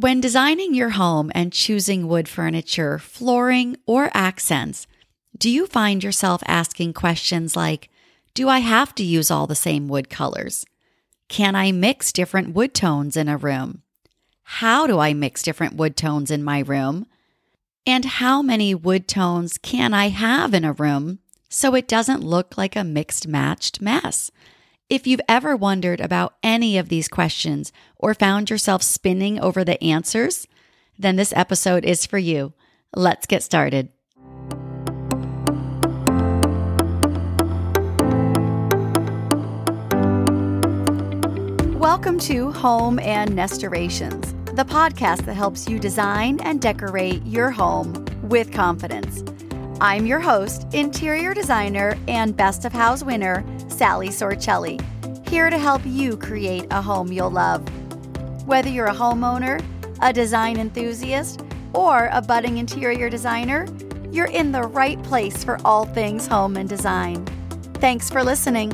When designing your home and choosing wood furniture, flooring, or accents, do you find yourself asking questions like Do I have to use all the same wood colors? Can I mix different wood tones in a room? How do I mix different wood tones in my room? And how many wood tones can I have in a room so it doesn't look like a mixed matched mess? If you've ever wondered about any of these questions or found yourself spinning over the answers, then this episode is for you. Let's get started. Welcome to Home and Nestorations, the podcast that helps you design and decorate your home with confidence. I'm your host, interior designer, and Best of Houzz winner, Sally Sorcelli, here to help you create a home you'll love. Whether you're a homeowner, a design enthusiast, or a budding interior designer, you're in the right place for all things home and design. Thanks for listening.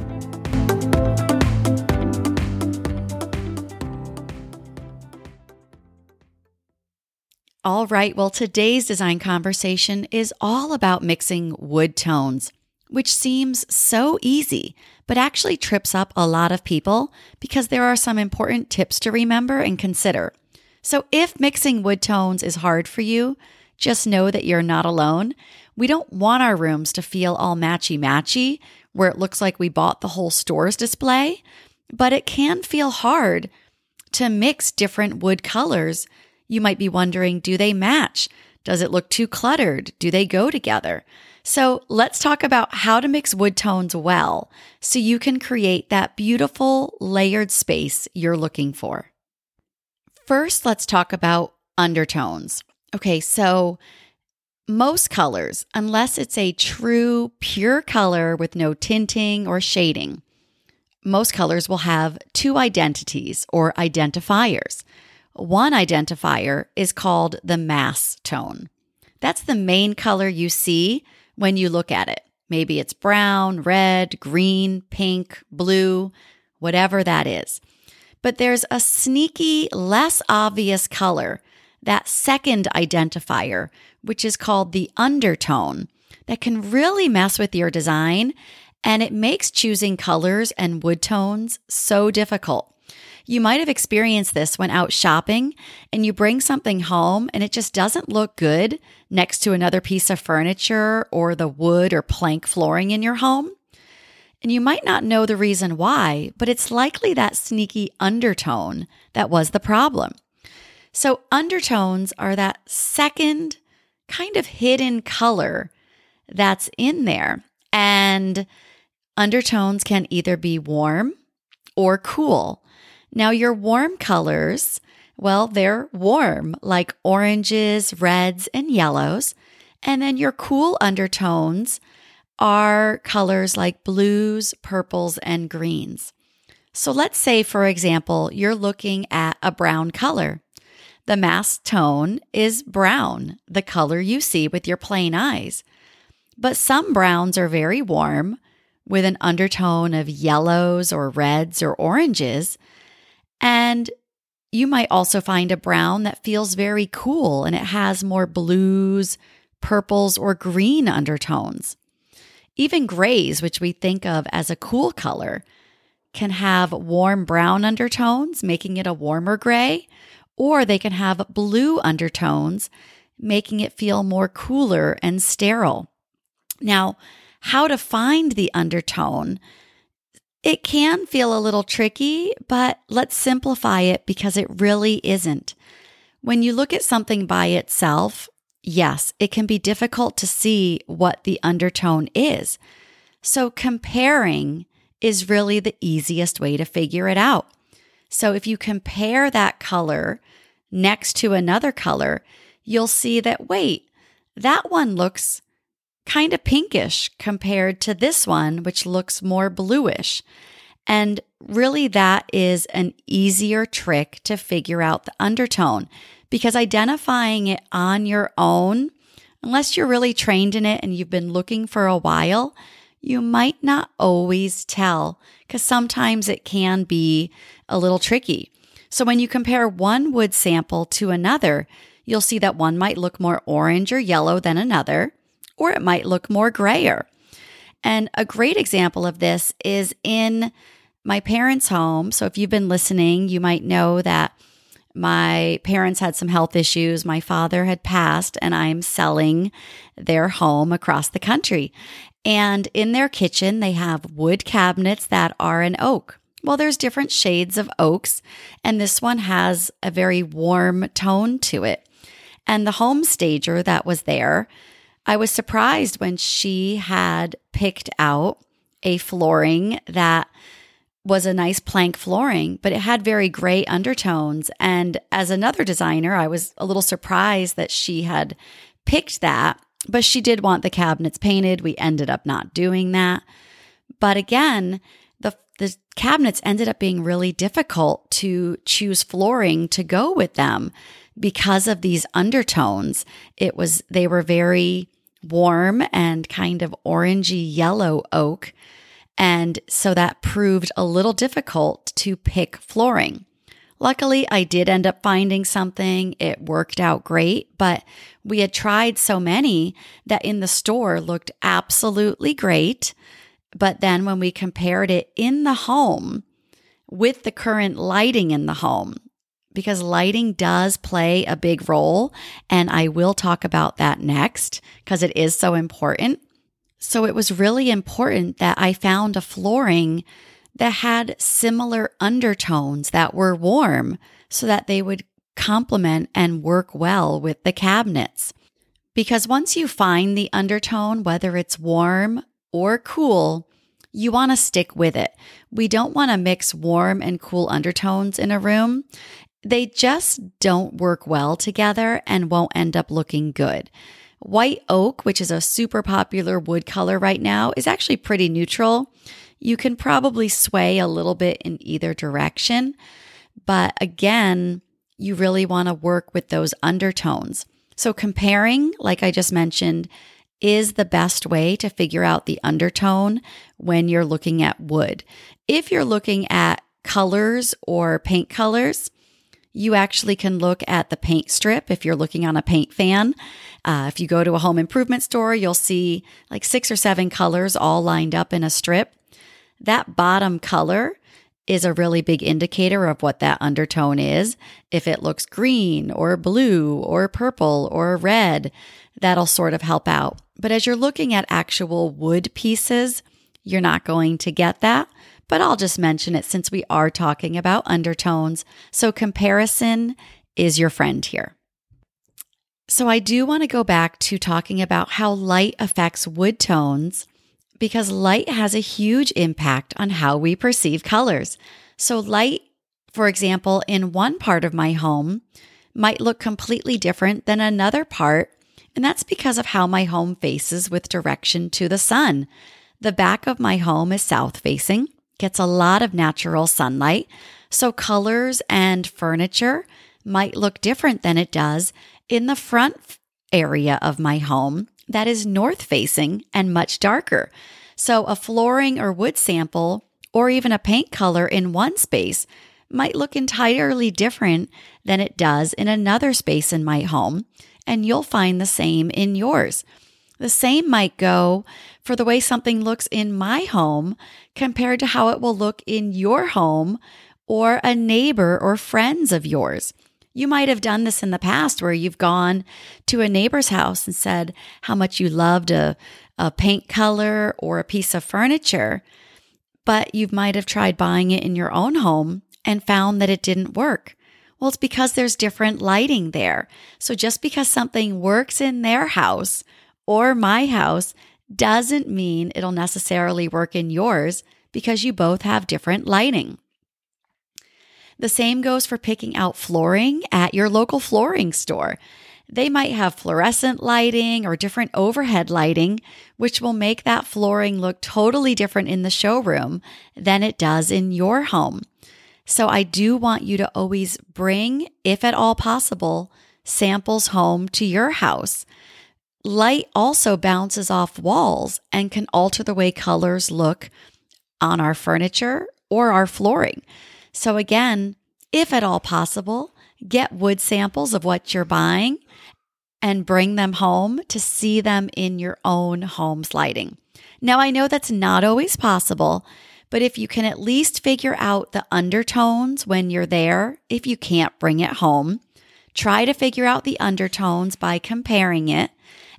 All right, well, today's design conversation is all about mixing wood tones, which seems so easy, but actually trips up a lot of people because there are some important tips to remember and consider. So, if mixing wood tones is hard for you, just know that you're not alone. We don't want our rooms to feel all matchy matchy, where it looks like we bought the whole store's display, but it can feel hard to mix different wood colors you might be wondering do they match? Does it look too cluttered? Do they go together? So let's talk about how to mix wood tones well so you can create that beautiful layered space you're looking for. First, let's talk about undertones. Okay, so most colors, unless it's a true pure color with no tinting or shading, most colors will have two identities or identifiers. One identifier is called the mass tone. That's the main color you see when you look at it. Maybe it's brown, red, green, pink, blue, whatever that is. But there's a sneaky, less obvious color, that second identifier, which is called the undertone, that can really mess with your design and it makes choosing colors and wood tones so difficult. You might have experienced this when out shopping and you bring something home and it just doesn't look good next to another piece of furniture or the wood or plank flooring in your home. And you might not know the reason why, but it's likely that sneaky undertone that was the problem. So, undertones are that second kind of hidden color that's in there. And undertones can either be warm or cool. Now, your warm colors, well, they're warm, like oranges, reds, and yellows. And then your cool undertones are colors like blues, purples, and greens. So let's say, for example, you're looking at a brown color. The mass tone is brown, the color you see with your plain eyes. But some browns are very warm with an undertone of yellows or reds or oranges. And you might also find a brown that feels very cool and it has more blues, purples, or green undertones. Even grays, which we think of as a cool color, can have warm brown undertones, making it a warmer gray, or they can have blue undertones, making it feel more cooler and sterile. Now, how to find the undertone it can feel a little tricky, but let's simplify it because it really isn't. When you look at something by itself, yes, it can be difficult to see what the undertone is. So comparing is really the easiest way to figure it out. So if you compare that color next to another color, you'll see that, wait, that one looks kind of pinkish compared to this one, which looks more bluish. And really, that is an easier trick to figure out the undertone because identifying it on your own, unless you're really trained in it and you've been looking for a while, you might not always tell because sometimes it can be a little tricky. So when you compare one wood sample to another, you'll see that one might look more orange or yellow than another, or it might look more grayer. And a great example of this is in my parents' home. So if you've been listening, you might know that my parents had some health issues. My father had passed, and I'm selling their home across the country. And in their kitchen, they have wood cabinets that are an oak. Well, there's different shades of oaks, and this one has a very warm tone to it. And the home stager that was there, I was surprised when she had picked out a flooring that was a nice plank flooring, but it had very gray undertones. And as another designer, I was a little surprised that she had picked that, but she did want the cabinets painted. We ended up not doing that. But again, the, the cabinets ended up being really difficult to choose flooring to go with them because of these undertones. It was, they were very warm and kind of orangey yellow oak and so that proved a little difficult to pick flooring. Luckily, I did end up finding something. It worked out great, but we had tried so many that in the store looked absolutely great. But then when we compared it in the home with the current lighting in the home, because lighting does play a big role, and I will talk about that next because it is so important. So it was really important that I found a flooring that had similar undertones that were warm so that they would complement and work well with the cabinets. Because once you find the undertone, whether it's warm or cool, you want to stick with it. We don't want to mix warm and cool undertones in a room. They just don't work well together and won't end up looking good. White oak, which is a super popular wood color right now, is actually pretty neutral. You can probably sway a little bit in either direction, but again, you really want to work with those undertones. So, comparing, like I just mentioned, is the best way to figure out the undertone when you're looking at wood. If you're looking at colors or paint colors, you actually can look at the paint strip if you're looking on a paint fan. Uh, if you go to a home improvement store, you'll see like six or seven colors all lined up in a strip. That bottom color is a really big indicator of what that undertone is. If it looks green or blue or purple or red, that'll sort of help out. But as you're looking at actual wood pieces, you're not going to get that but I'll just mention it since we are talking about undertones. So comparison is your friend here. So I do want to go back to talking about how light affects wood tones because light has a huge impact on how we perceive colors. So light, for example, in one part of my home might look completely different than another part, and that's because of how my home faces with direction to the sun. The back of my home is south facing, gets a lot of natural sunlight. So colors and furniture might look different than it does in the front area of my home that is north facing and much darker. So a flooring or wood sample or even a paint color in one space might look entirely different than it does in another space in my home. And you'll find the same in yours. The same might go for the way something looks in my home compared to how it will look in your home or a neighbor or friends of yours. You might have done this in the past where you've gone to a neighbor's house and said how much you loved a, a paint color or a piece of furniture, but you might have tried buying it in your own home and found that it didn't work. Well, it's because there's different lighting there. So just because something works in their house or my house doesn't mean it'll necessarily work in yours because you both have different lighting. The same goes for picking out flooring at your local flooring store. They might have fluorescent lighting or different overhead lighting, which will make that flooring look totally different in the showroom than it does in your home. So I do want you to always bring, if at all possible, samples home to your house. Light also bounces off walls and can alter the way colors look on our furniture or our flooring. So, again, if at all possible, get wood samples of what you're buying and bring them home to see them in your own home's lighting. Now, I know that's not always possible, but if you can at least figure out the undertones when you're there, if you can't bring it home, try to figure out the undertones by comparing it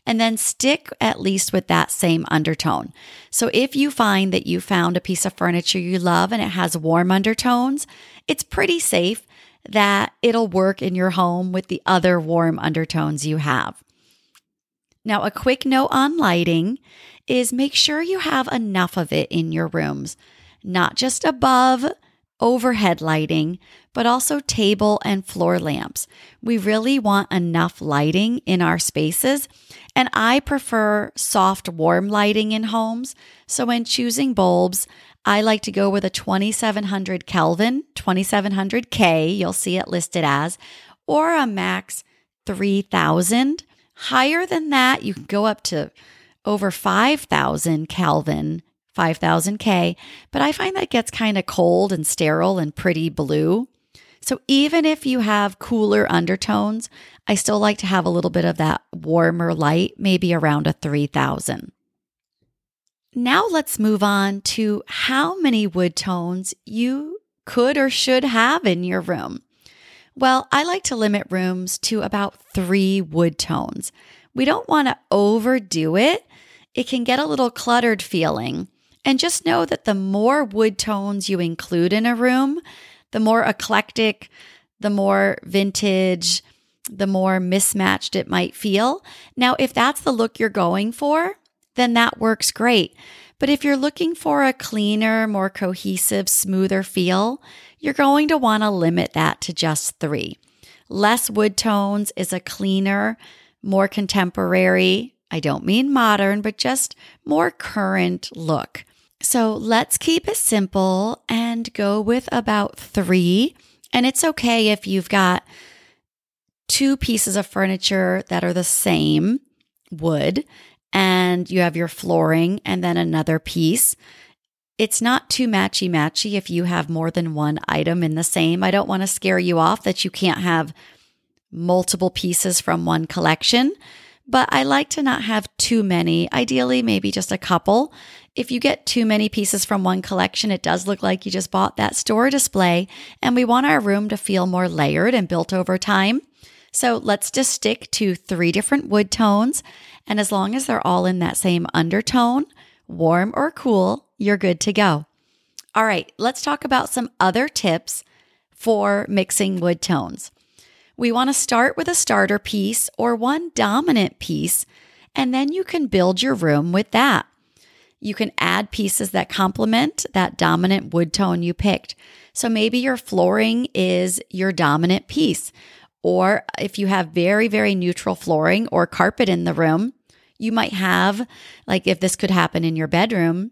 and then stick at least with that same undertone. So if you find that you found a piece of furniture you love and it has warm undertones, it's pretty safe that it'll work in your home with the other warm undertones you have. Now, a quick note on lighting is make sure you have enough of it in your rooms, not just above overhead lighting, but also table and floor lamps. We really want enough lighting in our spaces, and I prefer soft, warm lighting in homes. So when choosing bulbs, I like to go with a 2700 Kelvin, 2700K, you'll see it listed as, or a max 3000. Higher than that, you can go up to over 5000 Kelvin 5000K, but I find that gets kind of cold and sterile and pretty blue. So even if you have cooler undertones, I still like to have a little bit of that warmer light, maybe around a 3000. Now let's move on to how many wood tones you could or should have in your room. Well, I like to limit rooms to about three wood tones. We don't want to overdo it. It can get a little cluttered feeling. And just know that the more wood tones you include in a room, the more eclectic, the more vintage, the more mismatched it might feel. Now, if that's the look you're going for, then that works great. But if you're looking for a cleaner, more cohesive, smoother feel, you're going to want to limit that to just three. Less wood tones is a cleaner, more contemporary, I don't mean modern, but just more current look. So let's keep it simple and go with about three. And it's okay if you've got two pieces of furniture that are the same wood and you have your flooring and then another piece. It's not too matchy matchy if you have more than one item in the same. I don't want to scare you off that you can't have multiple pieces from one collection, but I like to not have too many, ideally, maybe just a couple. If you get too many pieces from one collection, it does look like you just bought that store display, and we want our room to feel more layered and built over time. So let's just stick to three different wood tones. And as long as they're all in that same undertone, warm or cool, you're good to go. All right, let's talk about some other tips for mixing wood tones. We want to start with a starter piece or one dominant piece, and then you can build your room with that. You can add pieces that complement that dominant wood tone you picked. So maybe your flooring is your dominant piece. Or if you have very, very neutral flooring or carpet in the room, you might have, like if this could happen in your bedroom,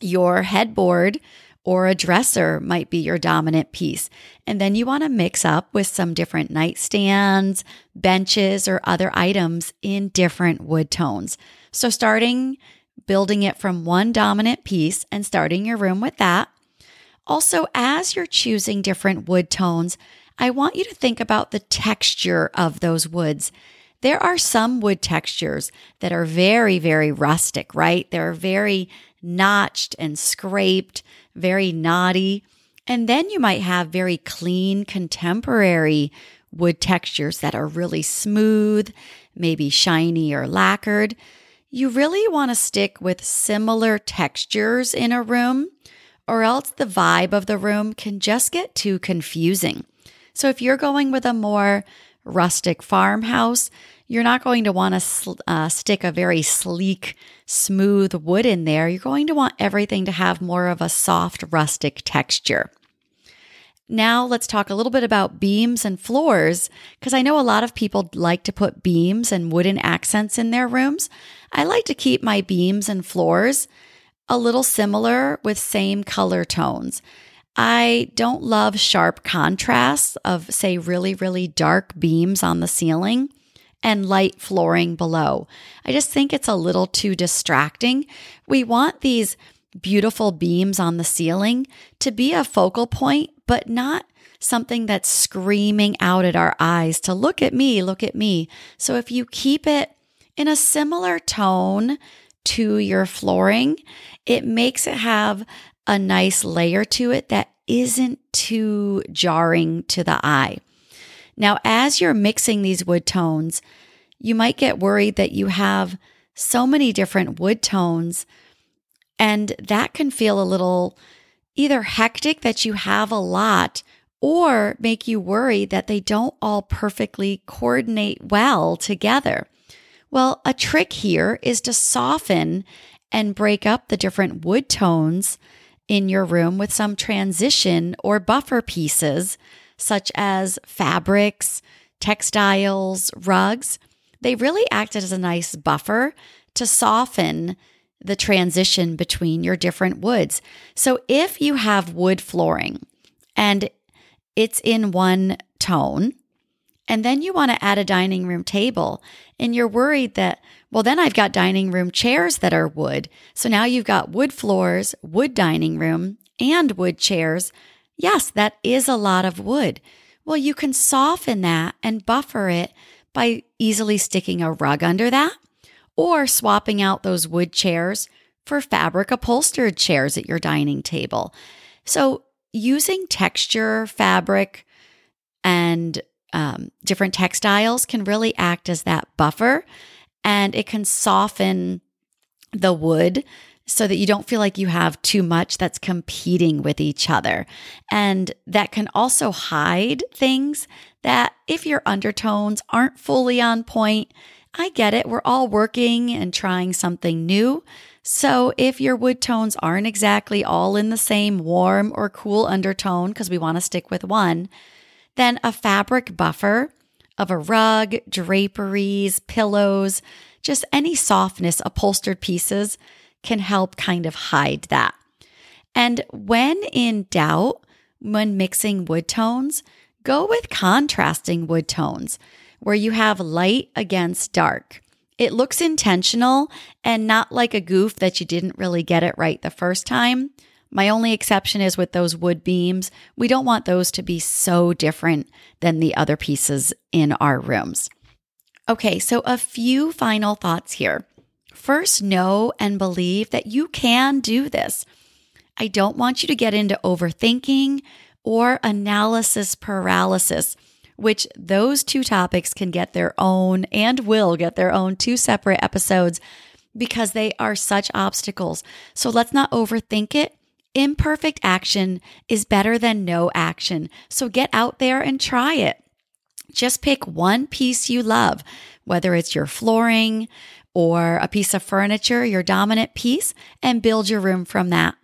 your headboard or a dresser might be your dominant piece. And then you want to mix up with some different nightstands, benches, or other items in different wood tones. So starting building it from one dominant piece and starting your room with that. Also, as you're choosing different wood tones, I want you to think about the texture of those woods. There are some wood textures that are very, very rustic, right? They're very notched and scraped, very knotty. And then you might have very clean, contemporary wood textures that are really smooth, maybe shiny or lacquered. You really want to stick with similar textures in a room, or else the vibe of the room can just get too confusing. So if you're going with a more rustic farmhouse, you're not going to want to sl- uh, stick a very sleek, smooth wood in there. You're going to want everything to have more of a soft, rustic texture. Now, let's talk a little bit about beams and floors, because I know a lot of people like to put beams and wooden accents in their rooms. I like to keep my beams and floors a little similar with same color tones. I don't love sharp contrasts of, say, really, really dark beams on the ceiling and light flooring below. I just think it's a little too distracting. We want these beautiful beams on the ceiling to be a focal point, but not something that's screaming out at our eyes to look at me, look at me. So if you keep it in a similar tone to your flooring, it makes it have a nice layer to it that isn't too jarring to the eye. Now, as you're mixing these wood tones, you might get worried that you have so many different wood tones, and that can feel a little either hectic that you have a lot or make you worry that they don't all perfectly coordinate well together. Well, a trick here is to soften and break up the different wood tones in your room with some transition or buffer pieces, such as fabrics, textiles, rugs. They really act as a nice buffer to soften the transition between your different woods. So if you have wood flooring and it's in one tone, and then you want to add a dining room table and you're worried that, well, then I've got dining room chairs that are wood. So now you've got wood floors, wood dining room, and wood chairs. Yes, that is a lot of wood. Well, you can soften that and buffer it by easily sticking a rug under that or swapping out those wood chairs for fabric upholstered chairs at your dining table. So, using texture, fabric, and um, different textiles can really act as that buffer and it can soften the wood so that you don't feel like you have too much that's competing with each other. And that can also hide things that if your undertones aren't fully on point, I get it. We're all working and trying something new. So if your wood tones aren't exactly all in the same warm or cool undertone, because we want to stick with one, then a fabric buffer of a rug, draperies, pillows, just any softness upholstered pieces can help kind of hide that. And when in doubt, when mixing wood tones, go with contrasting wood tones where you have light against dark. It looks intentional and not like a goof that you didn't really get it right the first time. My only exception is with those wood beams. We don't want those to be so different than the other pieces in our rooms. Okay, so a few final thoughts here. First, know and believe that you can do this. I don't want you to get into overthinking or analysis paralysis, which those two topics can get their own and will get their own two separate episodes because they are such obstacles. So let's not overthink it. Imperfect action is better than no action. So get out there and try it. Just pick one piece you love, whether it's your flooring or a piece of furniture, your dominant piece, and build your room from that.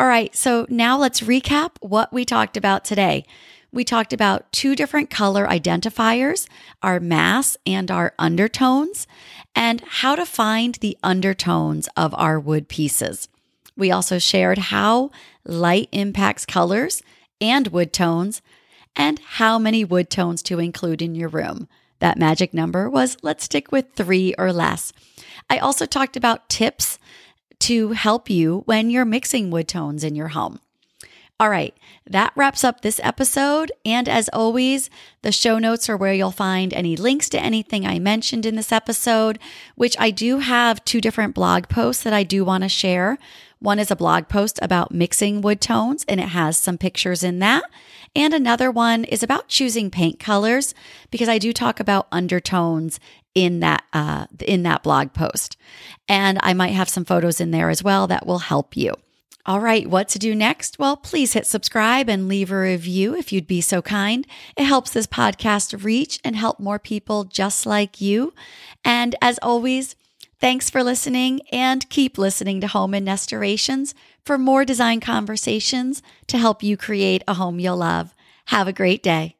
All right, so now let's recap what we talked about today. We talked about two different color identifiers, our mass and our undertones, and how to find the undertones of our wood pieces. We also shared how light impacts colors and wood tones, and how many wood tones to include in your room. That magic number was let's stick with three or less. I also talked about tips to help you when you're mixing wood tones in your home. All right, that wraps up this episode. And as always, the show notes are where you'll find any links to anything I mentioned in this episode, which I do have two different blog posts that I do want to share. One is a blog post about mixing wood tones, and it has some pictures in that. And another one is about choosing paint colors because I do talk about undertones in that uh, in that blog post, and I might have some photos in there as well that will help you. All right, what to do next? Well, please hit subscribe and leave a review if you'd be so kind. It helps this podcast reach and help more people just like you. And as always, thanks for listening and keep listening to Home and Nestorations for more design conversations to help you create a home you'll love. Have a great day.